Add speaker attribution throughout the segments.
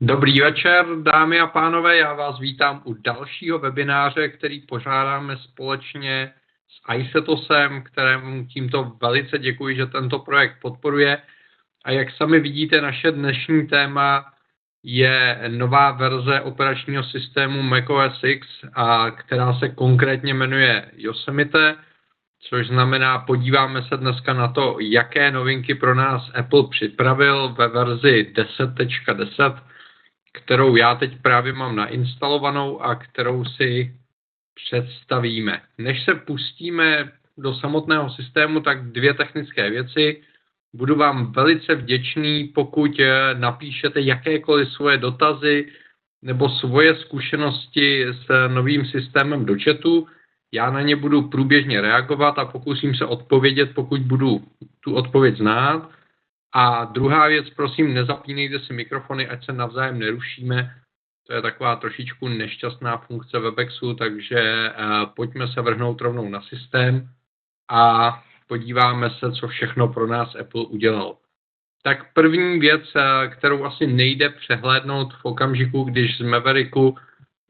Speaker 1: Dobrý večer, dámy a pánové, já vás vítám u dalšího webináře, který pořádáme společně s iSetosem, kterému tímto velice děkuji, že tento projekt podporuje. A jak sami vidíte, naše dnešní téma je nová verze operačního systému macOS X, a která se konkrétně jmenuje Yosemite, což znamená, podíváme se dneska na to, jaké novinky pro nás Apple připravil ve verzi 10.10 kterou já teď právě mám nainstalovanou a kterou si představíme. Než se pustíme do samotného systému, tak dvě technické věci. Budu vám velice vděčný, pokud eh, napíšete jakékoliv svoje dotazy nebo svoje zkušenosti s novým systémem do chatu. Já na ně budu průběžně reagovat a pokusím se odpovědět, pokud budu tu odpověď znát. A druhá věc, prosím, nezapínejte si mikrofony, ať se navzájem nerušíme. To je taková trošičku nešťastná funkce Webexu, takže uh, pojďme se vrhnout rovnou na systém a podíváme se, co všechno pro nás Apple udělal. Tak první věc, uh, kterou asi nejde přehlédnout v okamžiku, když z Mavericku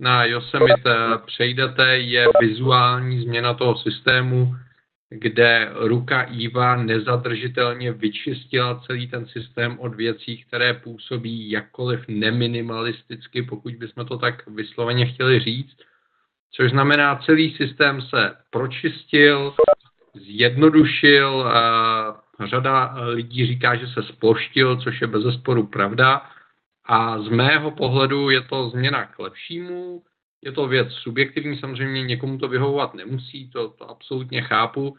Speaker 1: na Yosemite přejdete, je vizuální změna toho systému kde ruka Iva nezadržitelně vyčistila celý ten systém od věcí, které působí jakkoliv neminimalisticky, pokud bychom to tak vysloveně chtěli říct. Což znamená, celý systém se pročistil, zjednodušil, řada lidí říká, že se sploštil, což je bez zesporu pravda. A z mého pohledu je to změna k lepšímu, je to věc subjektivní, samozřejmě někomu to vyhovovat nemusí, to, to absolutně chápu,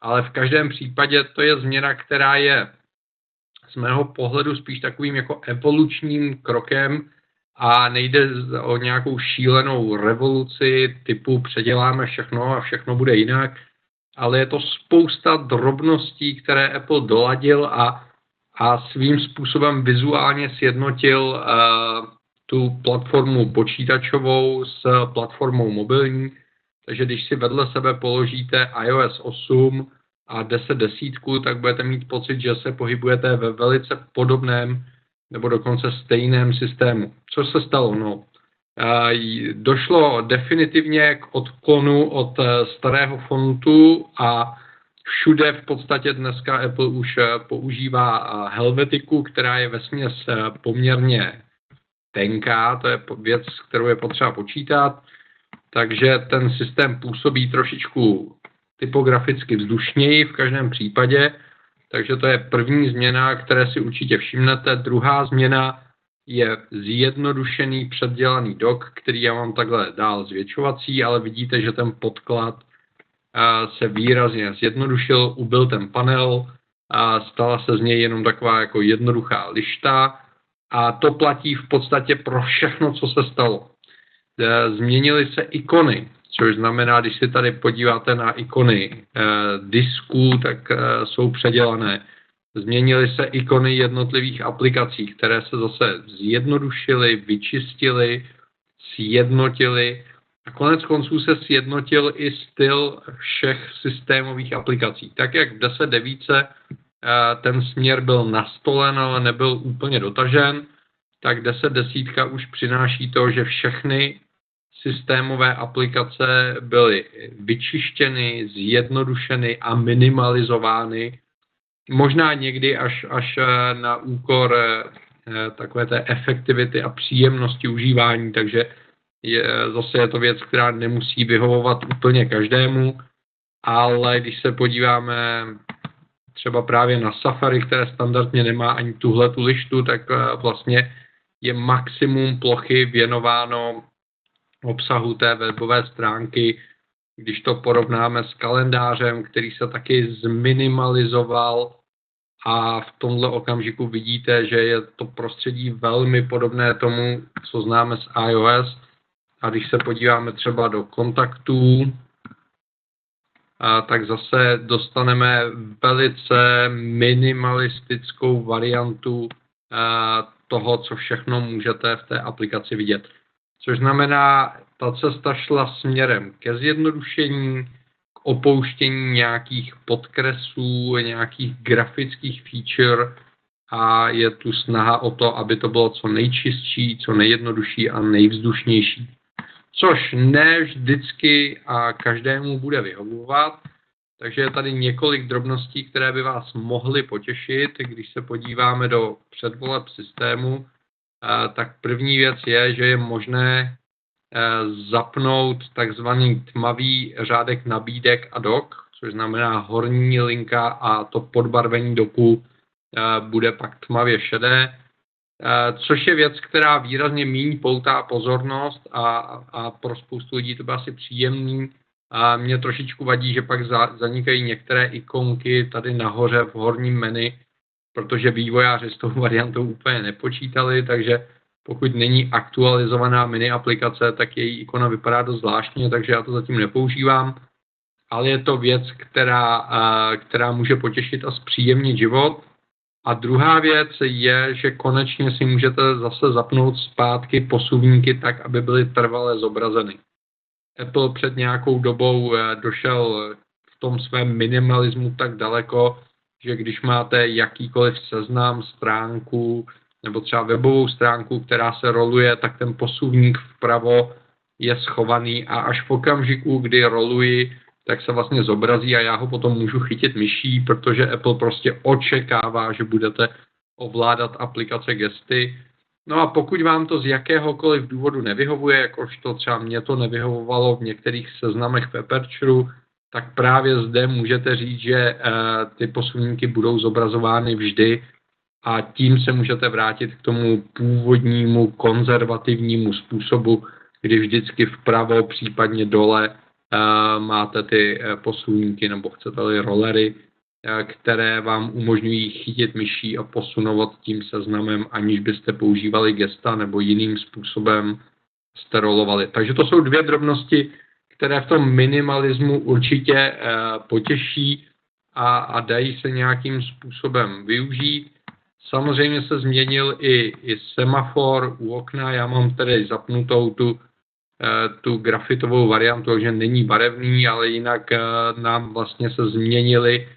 Speaker 1: ale v každém případě to je změna, která je z mého pohledu spíš takovým jako evolučním krokem a nejde o nějakou šílenou revoluci typu předěláme všechno a všechno bude jinak, ale je to spousta drobností, které Apple doladil a, a svým způsobem vizuálně sjednotil uh, tu platformu počítačovou s platformou mobilní. Takže když si vedle sebe položíte iOS 8 a 10 desítku, tak budete mít pocit, že se pohybujete ve velice podobném nebo dokonce stejném systému. Co se stalo? No, došlo definitivně k odklonu od e, starého fontu a všude v podstatě dneska Apple už e, používá helvetiku, která je vesměs poměrně tenká, to je věc, kterou je potřeba počítat, takže ten systém působí trošičku typograficky vzdušněji v každém případě, takže to je první změna, které si určitě všimnete. Druhá změna je zjednodušený předdělaný dok, který já mám takhle dál zvětšovací, ale vidíte, že ten podklad se výrazně zjednodušil, ubyl ten panel, a stala se z něj jenom taková jako jednoduchá lišta a to platí v podstatě pro všechno, co se stalo. E, změnily se ikony, což znamená, když si tady podíváte na ikony eh, disků, tak eh, jsou předělané. Změnily se ikony jednotlivých aplikací, které se zase zjednodušily, vyčistily, sjednotily a konec konců se sjednotil i styl všech systémových aplikací. Tak jak v 10.9 eh, ten směr byl nastolen, ale nebyl úplně dotažen, tak 10.10 už přináší to, že všechny systémové aplikace byly vyčištěny, zjednodušeny a minimalizovány. Možná někdy až, až eh, na úkor eh, takové té efektivity a příjemnosti užívání, takže je, zase je to věc, která nemusí vyhovovat úplně každému, ale když se podíváme třeba právě na Safari, které standardně nemá ani tuhle tu lištu, tak eh, vlastně je maximum plochy věnováno obsahu té webové stránky, když to porovnáme s kalendářem, který se taky zminimalizoval a v tomhle okamžiku vidíte, že je to prostředí velmi podobné tomu, co známe z iOS. A když se podíváme třeba do kontaktů, a tak zase dostaneme velice minimalistickou variantu toho, co všechno můžete v té aplikaci vidět. Což znamená, ta cesta šla směrem ke zjednodušení, k opouštění nějakých podkresů, nějakých grafických feature a je tu snaha o to, aby to bylo co nejčistší, co nejjednodušší a nejvzdušnější. Což ne vždycky a každému bude vyhovovat, takže je tady několik drobností, které by vás mohly potěšit, když se podíváme do předvoleb systému. Tak první věc je, že je možné Eh, zapnout takzvaný tmavý řádek nabídek a dok, což znamená horní linka a to podbarvení doku eh, bude pak tmavě šedé, eh, což je věc, která výrazně míň poutá pozornost a, a pro spoustu lidí to bude asi příjemný. A mě trošičku vadí, že pak za, zanikají některé ikonky tady nahoře v horním menu, protože vývojáři s tou variantou úplně nepočítali, takže pokud není aktualizovaná mini aplikace, tak její ikona vypadá dost zvláštně, takže já to zatím nepoužívám. Ale je to věc, která, která může potěšit a zpříjemnit život. A druhá věc je, že konečně si můžete zase zapnout zpátky posuvníky tak, aby byly trvale zobrazeny. Apple před nějakou dobou e, došel v tom svém minimalismu tak daleko, že když máte jakýkoliv seznam, stránku, nebo třeba webovou stránku, která se roluje, tak ten posuvník vpravo je schovaný a až v okamžiku, kdy roluji, tak se vlastně zobrazí a já ho potom můžu chytit myší, protože Apple prostě očekává, že budete ovládat aplikace gesty. No a pokud vám to z jakéhokoliv důvodu nevyhovuje, jakožto třeba mě to nevyhovovalo v některých seznamech Pepperchru, tak právě zde můžete říct, že e, ty posuvníky budou zobrazovány vždy a tím se můžete vrátit k tomu původnímu konzervativnímu způsobu, kdy vždycky vpravo, případně dole máte ty uh, posuvníky nebo chcete-li rolery, uh, které vám umožňují chytit myší a posunovat tím seznamem, aniž byste používali gesta nebo jiným způsobem jste rolovali. Takže to jsou dvě drobnosti, které v tom minimalismu určitě potěší a, a dají se nějakým způsobem využít. Samozřejmě se změnil i, i semafor u okna. Já mám tedy zapnutou tu, eh, tu grafitovou variantu, takže není barevný, ale jinak eh, nám vlastně se změnily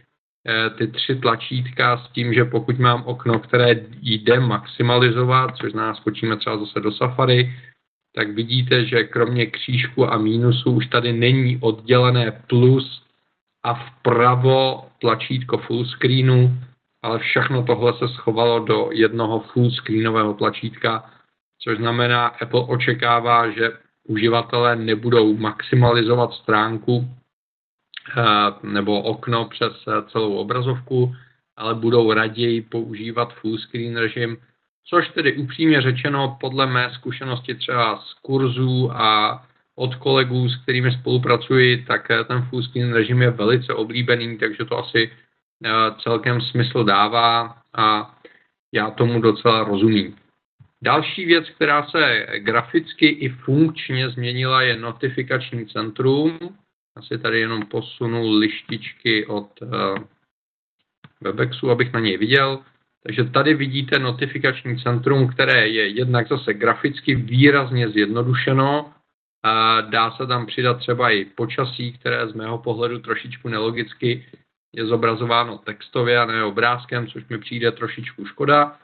Speaker 1: eh, ty tři tlačítka s tím, že pokud mám okno, které jde maximalizovat, což znamená skočíme třeba zase do Safari, tak vidíte, že kromě křížku a mínusu už tady není oddělené plus a vpravo tlačítko full screenu, ale všechno tohle se schovalo do jednoho full screenového tlačítka, což znamená, Apple očekává, že uživatelé nebudou maximalizovat stránku eh, nebo okno přes eh, celou obrazovku, ale budou raději používat full screen režim, což tedy upřímně řečeno podle mé zkušenosti třeba z kurzů a od kolegů, s kterými spolupracuji, tak eh, ten full screen režim je velice oblíbený, takže to asi celkem smysl dává a já tomu docela rozumím. Další věc, která se graficky i funkčně změnila, je notifikační centrum. Asi tady jenom posunu lištičky od uh, Webexu, abych na něj viděl. Takže tady vidíte notifikační centrum, které je jednak zase graficky výrazně zjednodušeno. Dá se tam přidat třeba i počasí, které z mého pohledu trošičku nelogicky je zobrazováno textově a ne obrázkem, což mi přijde trošičku škoda,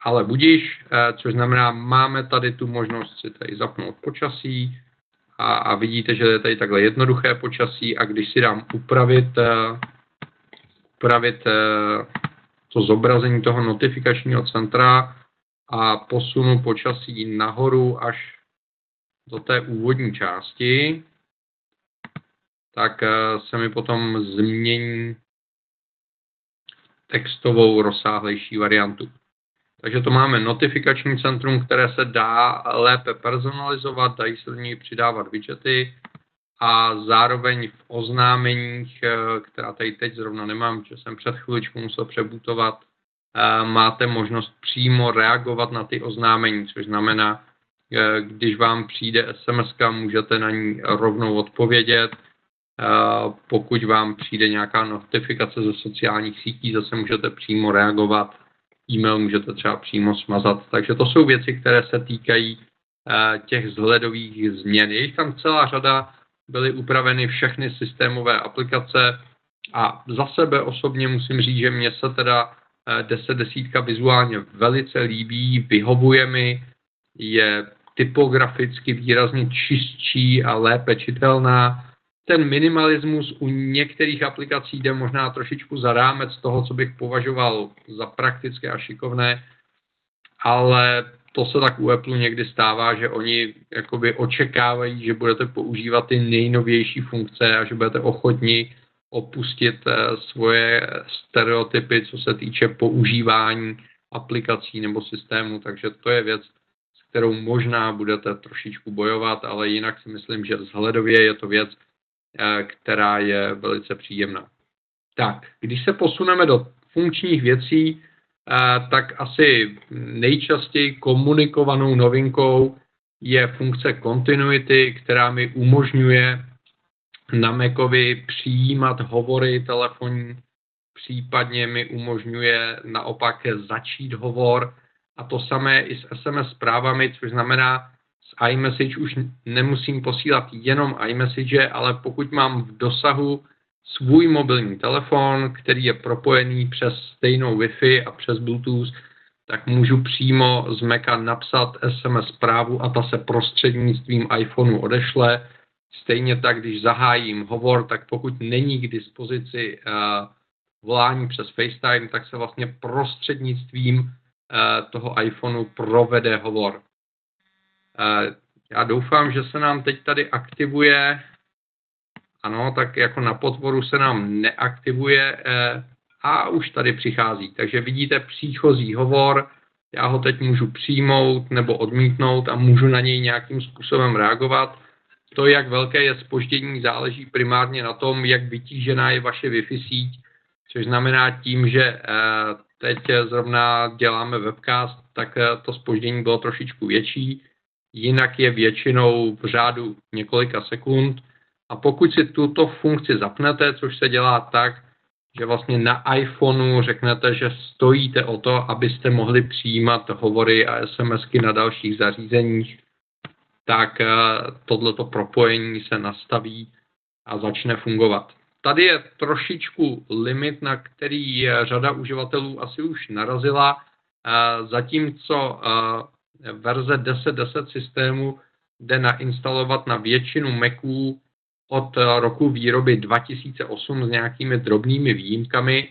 Speaker 1: ale budíš, eh, což znamená, máme tady tu možnost si tady zapnout počasí a, a vidíte, že je tady takhle jednoduché počasí a když si dám upravit, eh, upravit eh, to zobrazení toho notifikačního centra a posunu počasí nahoru až do té úvodní části, tak se mi potom změní textovou rozsáhlejší variantu. Takže to máme notifikační centrum, které se dá lépe personalizovat, dají se do něj přidávat widgety a zároveň v oznámeních, eh, která tady teď zrovna nemám, že jsem před chviličkou musel přebutovat, eh, máte možnost přímo reagovat na ty oznámení, což znamená, když vám přijde SMS, můžete na ní rovnou odpovědět, pokud vám přijde nějaká notifikace ze sociálních sítí, zase můžete přímo reagovat, e-mail můžete třeba přímo smazat. Takže to jsou věci, které se týkají eh, těch vzhledových změn. Je jich tam celá řada, byly upraveny všechny systémové aplikace a za sebe osobně musím říct, že mě se teda 10 desítka vizuálně velice líbí, vyhovuje mi, je typograficky výrazně čistší a lépe čitelná. Ten minimalismus u některých aplikací jde možná trošičku za rámec toho, co bych považoval za praktické a šikovné, ale to se tak u Apple někdy stává, že oni jakoby očekávají, že budete používat ty nejnovější funkce a že budete ochotni opustit eh, svoje stereotypy, co se týče používání aplikací nebo systému, takže to je věc, s kterou možná budete trošičku bojovat, ale jinak si myslím, že vzhledově je to věc, která je velice příjemná. Tak, když se posuneme do funkčních věcí, eh, tak asi nejčastěji komunikovanou novinkou je funkce continuity, která mi umožňuje na Macovi přijímat hovory telefonní, případně mi umožňuje naopak začít hovor a to samé i s SMS zprávami, což znamená, s iMessage už nemusím posílat jenom iMessage, ale pokud mám v dosahu svůj mobilní telefon, který je propojený přes stejnou Wi-Fi a přes Bluetooth, tak můžu přímo z Maca napsat SMS zprávu a ta se prostřednictvím iPhoneu odešle Stejně tak, když zahájím hovor, tak pokud není k dispozici uh, volání přes FaceTime, tak se vlastně prostřednictvím uh, toho iPhoneu provede hovor. Já doufám, že se nám teď tady aktivuje, ano, tak jako na podporu se nám neaktivuje uh, a už tady přichází. Takže vidíte příchozí hovor, já ho teď můžu přijmout nebo odmítnout a můžu na něj nějakým způsobem reagovat. To, jak velké je spoždění, záleží primárně na tom, jak vytížená je vaše Wi-Fi síť, což znamená tím, že eh, teď zrovna děláme webcast, tak eh, to spoždění bylo trošičku větší, jinak je většinou v řádu několika sekund. A pokud si tuto funkci zapnete, což se dělá tak, že vlastně na iPhoneu řeknete, že stojíte o to, abyste mohli přijímat hovory a SMSky na dalších zařízeních, tak eh, tohleto propojení se nastaví a začne fungovat. Tady je trošičku limit, na který řada uživatelů asi už narazila, eh, zatímco eh, verze 10.10 systému jde nainstalovat na většinu Maců od roku výroby 2008 s nějakými drobnými výjimkami,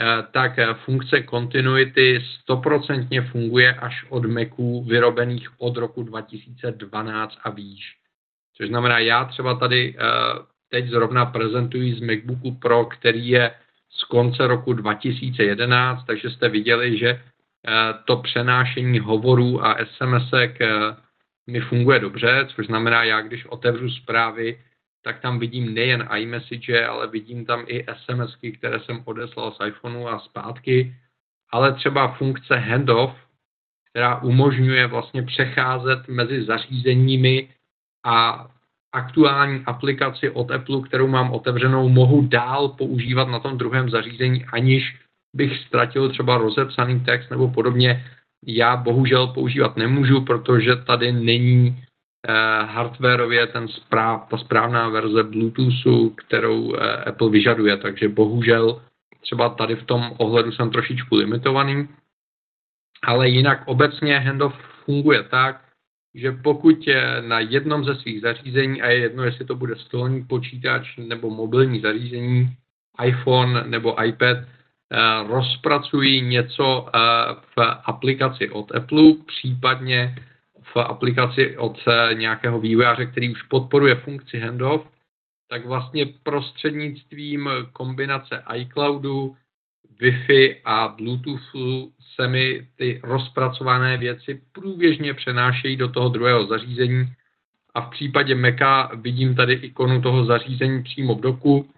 Speaker 1: Eh, tak eh, funkce continuity stoprocentně funguje až od Maců vyrobených od roku 2012 a výš. Což znamená, já třeba tady eh, teď zrovna prezentuji z MacBooku Pro, který je z konce roku 2011, takže jste viděli, že to přenášení hovorů a SMSek mi funguje dobře, což znamená, já když otevřu zprávy, tak tam vidím nejen iMessage, ale vidím tam i SMSky, které jsem odeslal z iPhoneu a zpátky, ale třeba funkce handoff, která umožňuje vlastně přecházet mezi zařízeními a aktuální aplikaci od Apple, kterou mám otevřenou, mohu dál používat na tom druhém zařízení, aniž bych ztratil třeba rozepsaný text nebo podobně. Já bohužel používat nemůžu, protože tady není Eh, hardwareově ten správ, ta správná verze Bluetoothu, kterou eh, Apple vyžaduje, takže bohužel třeba tady v tom ohledu jsem trošičku limitovaný, ale jinak obecně handoff funguje tak, že pokud je na jednom ze svých zařízení, a je jedno, jestli to bude stolní počítač nebo mobilní zařízení, iPhone nebo iPad, rozpracují něco v aplikaci od Apple, případně v aplikaci od eh, nějakého vývojáře, který už podporuje funkci handoff, tak vlastně prostřednictvím kombinace iCloudu, Wi-Fi a Bluetoothu se mi ty rozpracované věci průběžně přenášejí do toho druhého zařízení a v případě Maca vidím tady ikonu toho zařízení přímo v doku.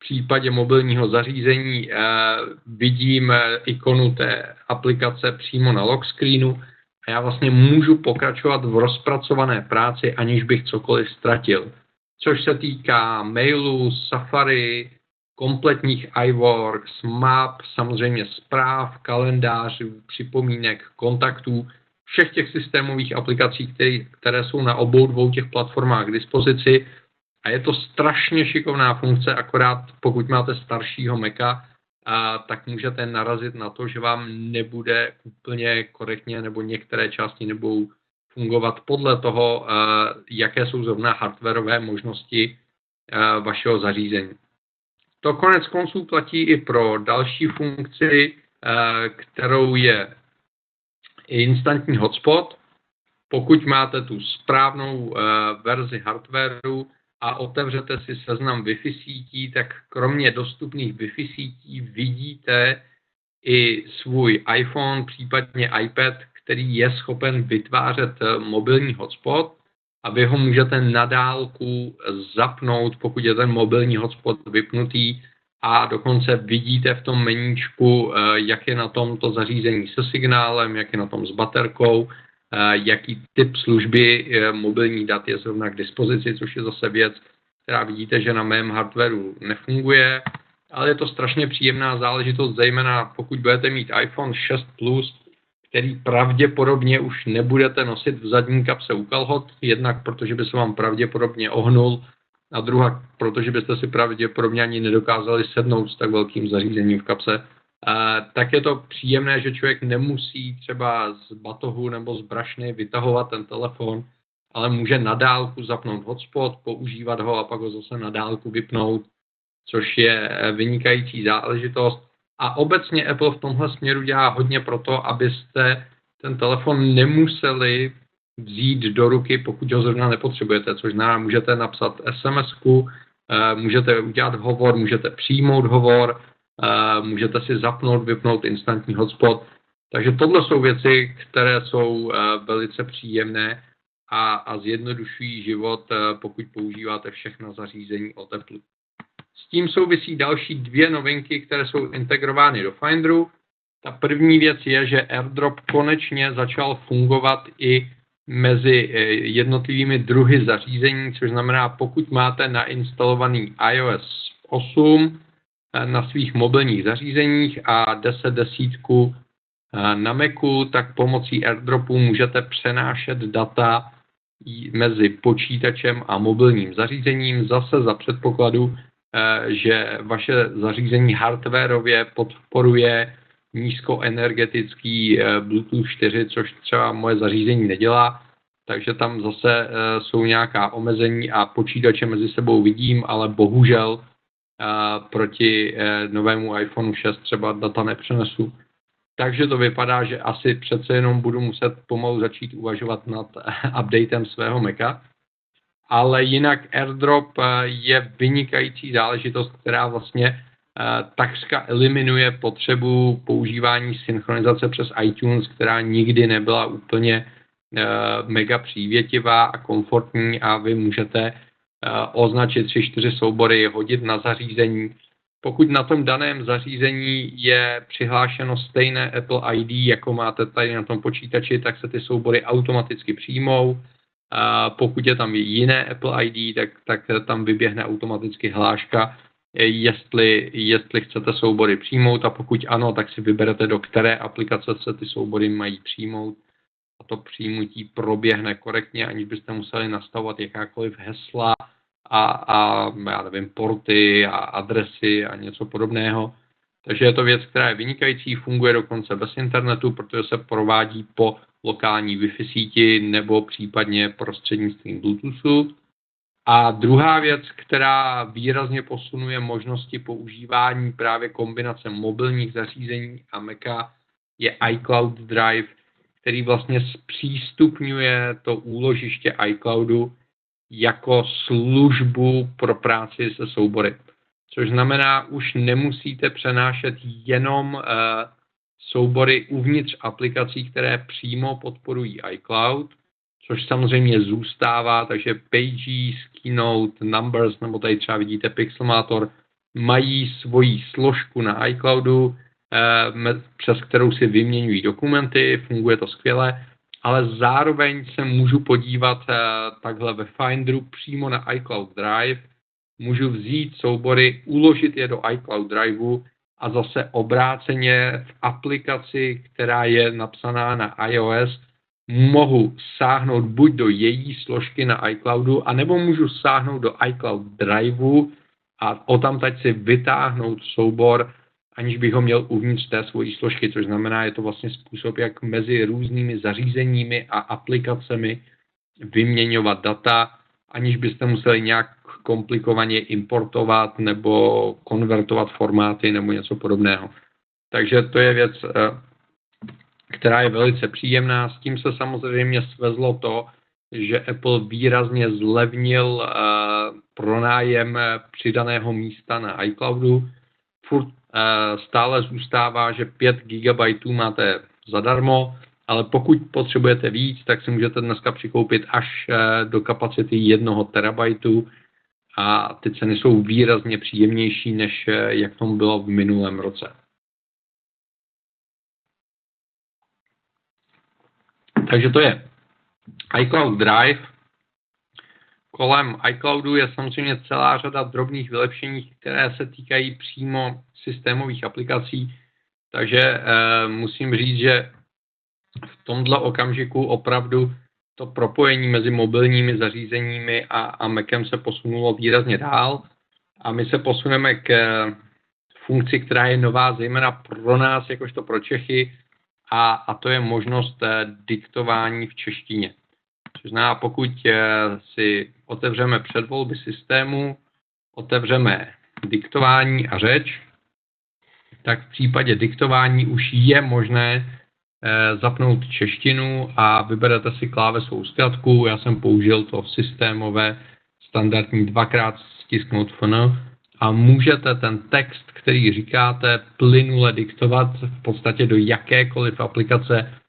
Speaker 1: Případě mobilního zařízení eh, vidím eh, ikonu té aplikace přímo na lock screenu a já vlastně můžu pokračovat v rozpracované práci, aniž bych cokoliv ztratil. Což se týká mailů, Safari, kompletních iWorks, map, samozřejmě zpráv, kalendářů, připomínek, kontaktů, všech těch systémových aplikací, které, které jsou na obou dvou těch platformách k dispozici. A je to strašně šikovná funkce, akorát pokud máte staršího Maca, a tak můžete narazit na to, že vám nebude úplně korektně nebo některé části nebudou fungovat podle toho, jaké jsou zrovna hardwareové možnosti vašeho zařízení. To konec konců platí i pro další funkci, kterou je instantní hotspot. Pokud máte tu správnou verzi hardwareu, a otevřete si seznam Wi-Fi sítí, tak kromě dostupných Wi-Fi sítí vidíte i svůj iPhone, případně iPad, který je schopen vytvářet eh, mobilní hotspot a vy ho můžete na dálku zapnout, pokud je ten mobilní hotspot vypnutý. A dokonce vidíte v tom meníčku, eh, jak je na tom to zařízení se signálem, jak je na tom s baterkou, jaký typ služby eh, mobilní dat je zrovna k dispozici, což je zase věc, která vidíte, že na mém hardwareu nefunguje, ale je to strašně příjemná záležitost, zejména pokud budete mít iPhone 6 Plus, který pravděpodobně už nebudete nosit v zadní kapse u kalhot, jednak protože by se vám pravděpodobně ohnul, a druhá, protože byste si pravděpodobně ani nedokázali sednout s tak velkým zařízením v kapse, tak je to příjemné, že člověk nemusí třeba z batohu nebo z brašny vytahovat ten telefon, ale může na dálku zapnout hotspot, používat ho a pak ho zase na dálku vypnout, což je vynikající záležitost. A obecně Apple v tomhle směru dělá hodně pro to, abyste ten telefon nemuseli vzít do ruky, pokud ho zrovna nepotřebujete, což znamená, můžete napsat sms eh, můžete udělat hovor, můžete přijmout hovor, můžete si zapnout, vypnout instantní hotspot. Takže tohle jsou věci, které jsou eh, velice příjemné a, a zjednodušují život, eh, pokud používáte všechna zařízení o teplu. S tím souvisí další dvě novinky, které jsou integrovány do Finderu. Ta první věc je, že AirDrop konečně začal fungovat i mezi eh, jednotlivými druhy zařízení, což znamená, pokud máte nainstalovaný iOS 8, na svých mobilních zařízeních a 10 desítku eh, na Macu, tak pomocí AirDropu můžete přenášet data mezi počítačem a mobilním zařízením zase za předpokladu, eh, že vaše zařízení hardwareově podporuje nízkoenergetický eh, Bluetooth 4, což třeba moje zařízení nedělá, takže tam zase jsou nějaká omezení a počítače mezi sebou vidím, ale bohužel proti eh, novému iPhone 6 třeba data nepřenesu. Takže to vypadá, že asi přece jenom budu muset pomalu začít uvažovat nad updatem svého Maca. Ale jinak AirDrop eh, je vynikající záležitost, která vlastně eh, takřka eliminuje potřebu používání synchronizace přes iTunes, která nikdy nebyla úplně mega přívětivá a komfortní a vy můžete Eh, označit tři, čtyři soubory, hodit na zařízení. Pokud na tom daném zařízení je přihlášeno stejné Apple ID, jako máte tady na tom počítači, tak se ty soubory automaticky přijmou. A pokud je tam jiné Apple ID, tak, tak tam vyběhne automaticky hláška, jestli, jestli chcete soubory přijmout a pokud ano, tak si vyberete, do které aplikace se ty soubory mají přijmout to přijímutí proběhne korektně, aniž byste museli nastavovat jakákoliv hesla a, a já nevím, porty a adresy a něco podobného. Takže je to věc, která je vynikající, funguje dokonce bez internetu, protože se provádí po lokální Wi-Fi síti nebo případně prostřednictvím Bluetoothu. A druhá věc, která výrazně posunuje možnosti používání právě kombinace mobilních zařízení a Maca, je iCloud Drive, který vlastně zpřístupňuje to úložiště iCloudu jako službu pro práci se soubory. Což znamená, už nemusíte přenášet jenom uh, soubory uvnitř aplikací, které přímo podporují iCloud, což samozřejmě zůstává, takže Pages, Keynote, Numbers, nebo tady třeba vidíte Pixelmator, mají svoji složku na iCloudu, přes kterou si vyměňují dokumenty, funguje to skvěle, ale zároveň se můžu podívat eh, takhle ve Finderu přímo na iCloud Drive, můžu vzít soubory, uložit je do iCloud Driveu a zase obráceně v aplikaci, která je napsaná na iOS, mohu sáhnout buď do její složky na iCloudu, anebo můžu sáhnout do iCloud Driveu a o tam teď si vytáhnout soubor aniž bych ho měl uvnitř té svojí složky, což znamená, je to vlastně způsob, jak mezi různými zařízeními a aplikacemi vyměňovat data, aniž byste museli nějak komplikovaně importovat nebo konvertovat formáty nebo něco podobného. Takže to je věc, eh, která je velice příjemná. S tím se samozřejmě svezlo to, že Apple výrazně zlevnil eh, pronájem přidaného místa na iCloudu. Furt eh, stále zůstává, že 5 GB máte zadarmo, ale pokud potřebujete víc, tak si můžete dneska přikoupit až do kapacity 1 terabajtu a ty ceny jsou výrazně příjemnější, než jak tomu bylo v minulém roce. Takže to je iCloud Drive. Kolem iCloudu je samozřejmě celá řada drobných vylepšení, které se týkají přímo systémových aplikací. Takže e, musím říct, že v tomto okamžiku opravdu to propojení mezi mobilními zařízeními a, a Macem se posunulo výrazně dál a my se posuneme k funkci, která je nová zejména pro nás, jakožto pro Čechy, a, a to je možnost eh, diktování v češtině. Což znamená, pokud eh, si otevřeme předvolby systému, otevřeme diktování a řeč, tak v případě diktování už je možné eh, zapnout češtinu a vyberete si klávesovou zkratku. Já jsem použil to systémové standardní dvakrát stisknout FN a můžete ten text, který říkáte, plynule diktovat v podstatě do jakékoliv aplikace,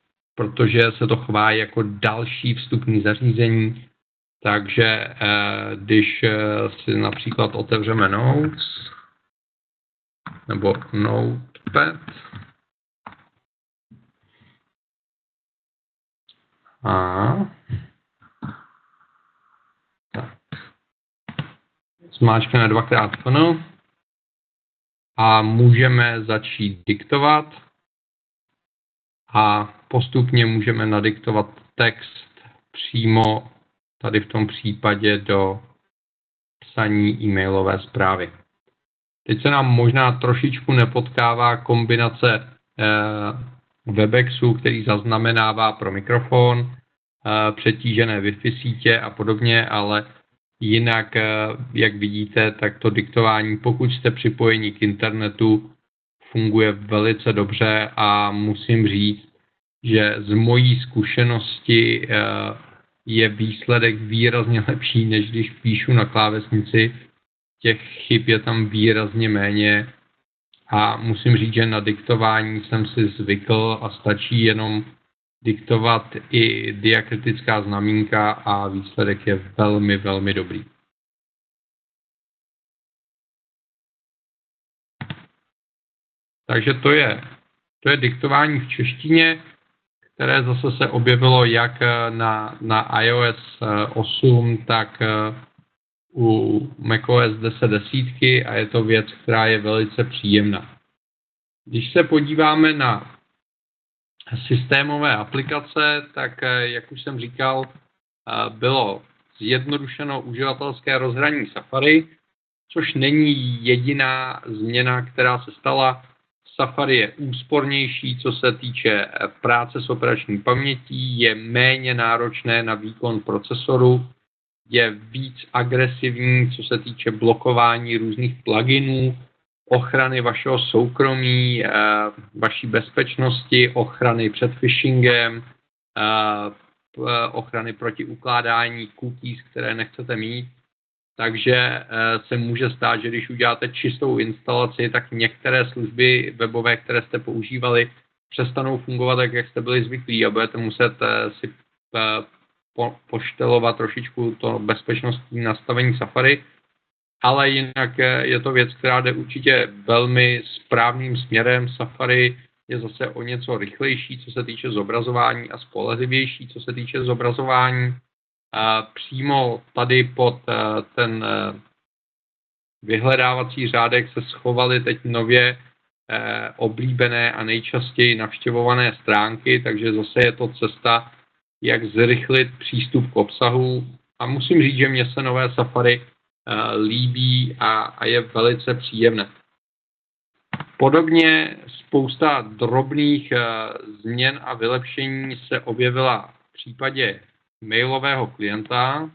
Speaker 1: protože se to chová jako další vstupní zařízení. Takže eh, když eh, si například otevřeme Notes nebo Notepad, a zmáčkneme dvakrát funnel a můžeme začít diktovat a postupně můžeme nadiktovat text přímo tady v tom případě do psaní e-mailové zprávy. Teď se nám možná trošičku nepotkává kombinace eh, Webexu, který zaznamenává pro mikrofon, eh, přetížené Wi-Fi sítě a podobně, ale Jinak, eh, jak vidíte, tak to diktování, pokud jste připojeni k internetu, funguje velice dobře a musím říct, že z mojí zkušenosti eh, je výsledek výrazně lepší, než když píšu na klávesnici. Těch chyb je tam výrazně méně a musím říct, že na diktování jsem si zvykl a stačí jenom diktovat i diakritická znamínka a výsledek je velmi, velmi dobrý. Takže to je, to je diktování v češtině, které zase se objevilo jak na, na iOS 8, tak u macOS 10 desítky a je to věc, která je velice příjemná. Když se podíváme na systémové aplikace, tak eh, jak už jsem říkal, eh, bylo zjednodušeno uživatelské rozhraní Safari, což není jediná změna, která se stala. Safari je úspornější, co se týče eh, práce s operační pamětí, je méně náročné na výkon procesoru, je víc agresivní, co se týče blokování různých pluginů, ochrany vašeho soukromí, eh, vaší bezpečnosti, ochrany před phishingem, eh, ochrany proti ukládání cookies, které nechcete mít. Takže eh, se může stát, že když uděláte čistou instalaci, tak některé služby webové, které jste používali, přestanou fungovat tak, jak jste byli zvyklí a budete muset si poštelovat trošičku to bezpečnostní nastavení Safari ale jinak je to věc, která jde určitě velmi správným směrem. Safari je zase o něco rychlejší, co se týče zobrazování a spolehlivější, co se týče zobrazování. Přímo tady pod eh, ten eh, vyhledávací řádek se schovaly teď nově eh, oblíbené a nejčastěji navštěvované stránky, takže zase je to cesta, jak zrychlit přístup k obsahu. A musím říct, že mě se nové Safari líbí a, a je velice příjemné. Podobně spousta drobných změn a vylepšení se objevila v případě mailového klienta,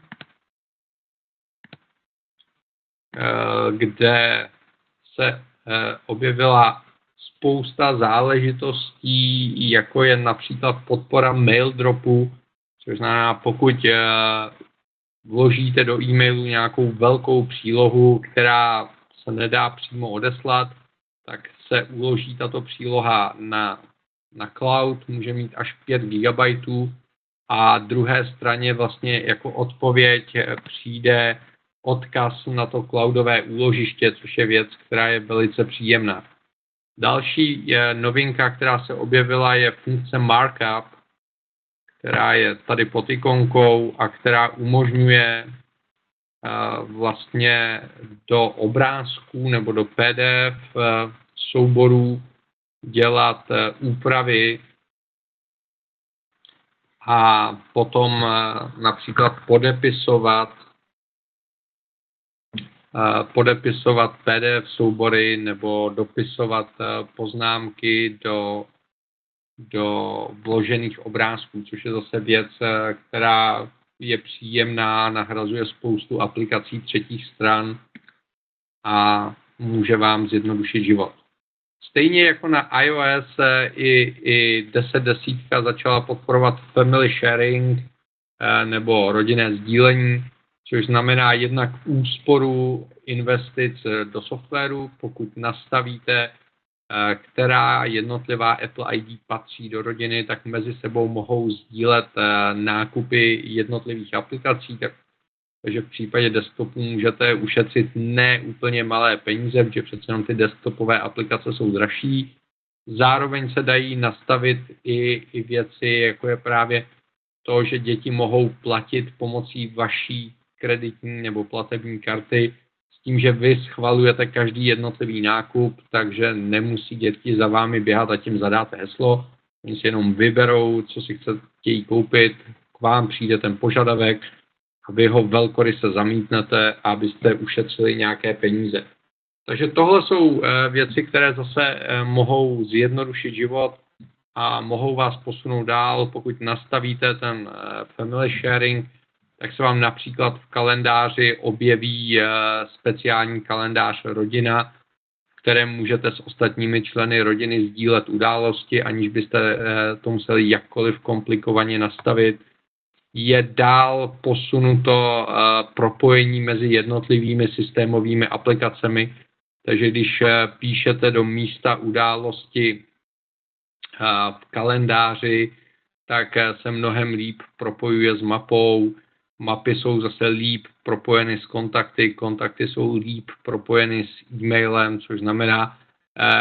Speaker 1: kde se objevila spousta záležitostí, jako je například podpora mail dropu, což znamená, pokud eh, vložíte do e-mailu nějakou velkou přílohu, která se nedá přímo odeslat, tak se uloží tato příloha na, na cloud, může mít až 5 GB a druhé straně vlastně jako odpověď eh, přijde odkaz na to cloudové úložiště, což je věc, která je velice příjemná. Další je novinka, která se objevila, je funkce markup, která je tady pod ikonkou a která umožňuje eh, vlastně do obrázků nebo do PDF eh, souborů dělat eh, úpravy a potom například podepisovat podepisovat PDF soubory nebo dopisovat poznámky do, do vložených obrázků, což je zase věc, která je příjemná, nahrazuje spoustu aplikací třetích stran a může vám zjednodušit život. Stejně jako na iOS i, i 10 desítka začala podporovat family sharing nebo rodinné sdílení, což znamená jednak úsporu investic do softwaru, pokud nastavíte, eh, která jednotlivá Apple ID patří do rodiny, tak mezi sebou mohou sdílet eh, nákupy jednotlivých aplikací, tak takže v případě desktopu můžete ušetřit ne úplně malé peníze, protože přece jenom ty desktopové aplikace jsou dražší. Zároveň se dají nastavit i, i věci, jako je právě to, že děti mohou platit pomocí vaší kreditní nebo platební karty s tím, že vy schvalujete každý jednotlivý nákup, takže nemusí děti za vámi běhat a tím zadáte heslo. Oni si jenom vyberou, co si chtějí koupit, k vám přijde ten požadavek a vy ho velkoryse zamítnete, abyste ušetřili nějaké peníze. Takže tohle jsou eh, věci, které zase eh, mohou zjednodušit život a mohou vás posunout dál, pokud nastavíte ten eh, family sharing, tak se vám například v kalendáři objeví speciální kalendář rodina, v kterém můžete s ostatními členy rodiny sdílet události, aniž byste to museli jakkoliv komplikovaně nastavit. Je dál posunuto eh, propojení mezi jednotlivými systémovými aplikacemi, takže když píšete do místa události v kalendáři, tak se mnohem líp propojuje s mapou, mapy jsou zase líp propojeny s kontakty, kontakty jsou líp propojeny s e-mailem, což znamená, eh,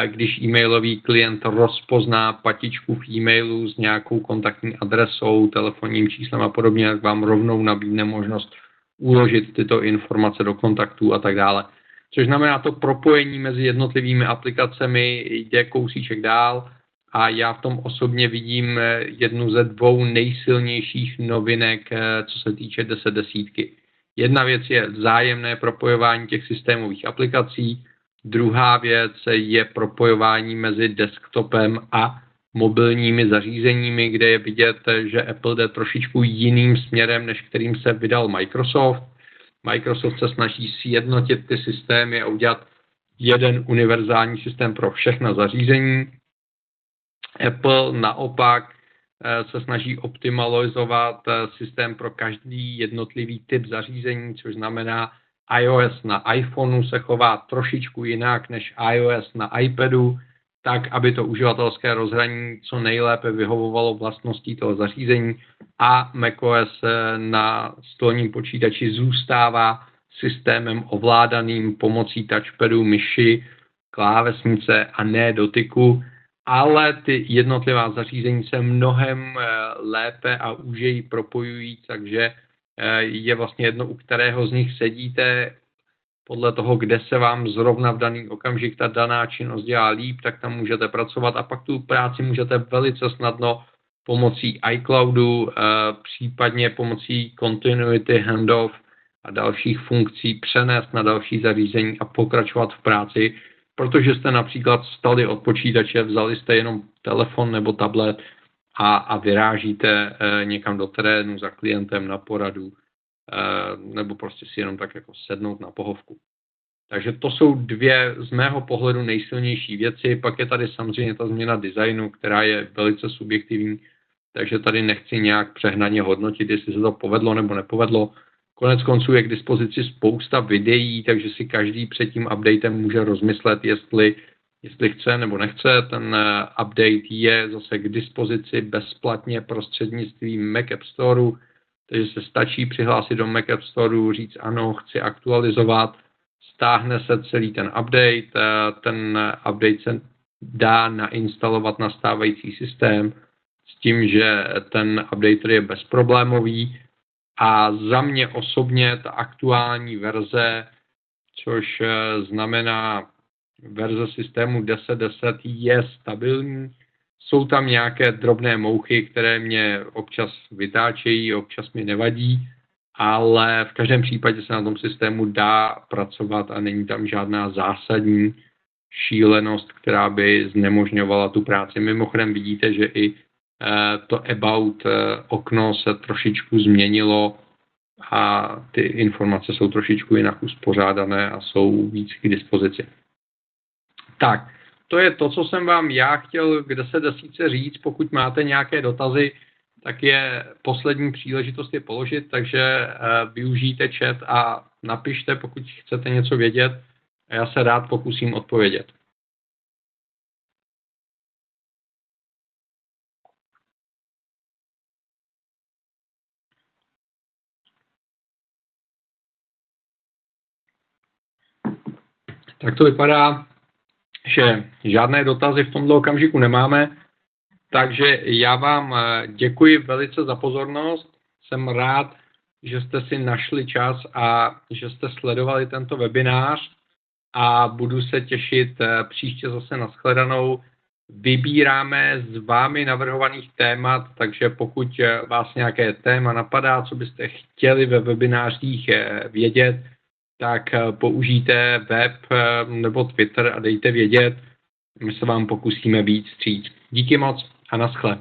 Speaker 1: když e-mailový klient rozpozná patičku v e-mailu s nějakou kontaktní adresou, telefonním číslem a podobně, tak vám rovnou nabídne možnost uložit tyto informace do kontaktů a tak dále. Což znamená, to propojení mezi jednotlivými aplikacemi jde kousíček dál a já v tom osobně vidím eh, jednu ze dvou nejsilnějších novinek, eh, co se týče 10 desítky. Jedna věc je vzájemné propojování těch systémových aplikací, druhá věc je propojování mezi desktopem a mobilními zařízeními, kde je vidět, že Apple jde trošičku jiným směrem, než kterým se vydal Microsoft. Microsoft se snaží sjednotit ty systémy a udělat jeden univerzální systém pro všechna zařízení. Apple naopak eh, se snaží optimalizovat eh, systém pro každý jednotlivý typ zařízení, což znamená iOS na iPhoneu se chová trošičku jinak než iOS na iPadu, tak, aby to uživatelské rozhraní co nejlépe vyhovovalo vlastností toho zařízení a macOS na stolním počítači zůstává systémem ovládaným pomocí touchpadu, myši, klávesnice a ne dotyku, ale ty jednotlivá zařízení se mnohem eh, lépe a užeji propojují, takže je vlastně jedno, u kterého z nich sedíte, podle toho, kde se vám zrovna v daný okamžik ta daná činnost dělá líp, tak tam můžete pracovat a pak tu práci můžete velice snadno pomocí iCloudu, eh, případně pomocí continuity handoff a dalších funkcí přenést na další zařízení a pokračovat v práci, protože jste například stali od počítače, vzali jste jenom telefon nebo tablet a, a vyrážíte e, někam do terénu za klientem na poradu, e, nebo prostě si jenom tak jako sednout na pohovku. Takže to jsou dvě z mého pohledu nejsilnější věci. Pak je tady samozřejmě ta změna designu, která je velice subjektivní, takže tady nechci nějak přehnaně hodnotit, jestli se to povedlo nebo nepovedlo. Konec konců je k dispozici spousta videí, takže si každý před tím updatem může rozmyslet, jestli, jestli chce nebo nechce. Ten eh, update je zase k dispozici bezplatně prostřednictvím Mac App Store, takže se stačí přihlásit do Mac App Store, říct ano, chci aktualizovat, stáhne se celý ten update, eh, ten update se dá nainstalovat na stávající systém s tím, že ten updater je bezproblémový a za mě osobně ta aktuální verze, což eh, znamená verze systému 10.10 je stabilní. Jsou tam nějaké drobné mouchy, které mě občas vytáčejí, občas mi nevadí, ale v každém případě se na tom systému dá pracovat a není tam žádná zásadní šílenost, která by znemožňovala tu práci. Mimochodem vidíte, že i eh, to about eh, okno se trošičku změnilo a ty informace jsou trošičku jinak uspořádané a jsou víc k dispozici. Tak, to je to, co jsem vám já chtěl k 10 desíce říct. Pokud máte nějaké dotazy, tak je poslední příležitost je položit, takže eh, využijte chat a napište, pokud chcete něco vědět. A já se rád pokusím odpovědět. Tak to vypadá, že žádné dotazy v tomto okamžiku nemáme. Takže já vám eh, děkuji velice za pozornost. Jsem rád, že jste si našli čas a že jste sledovali tento webinář a budu se těšit eh, příště zase na shledanou. Vybíráme z vámi navrhovaných témat, takže pokud eh, vás nějaké téma napadá, co byste chtěli ve webinářích vědět, tak použijte web nebo Twitter a dejte vědět. My se vám pokusíme víc stříc. Díky moc a naschle.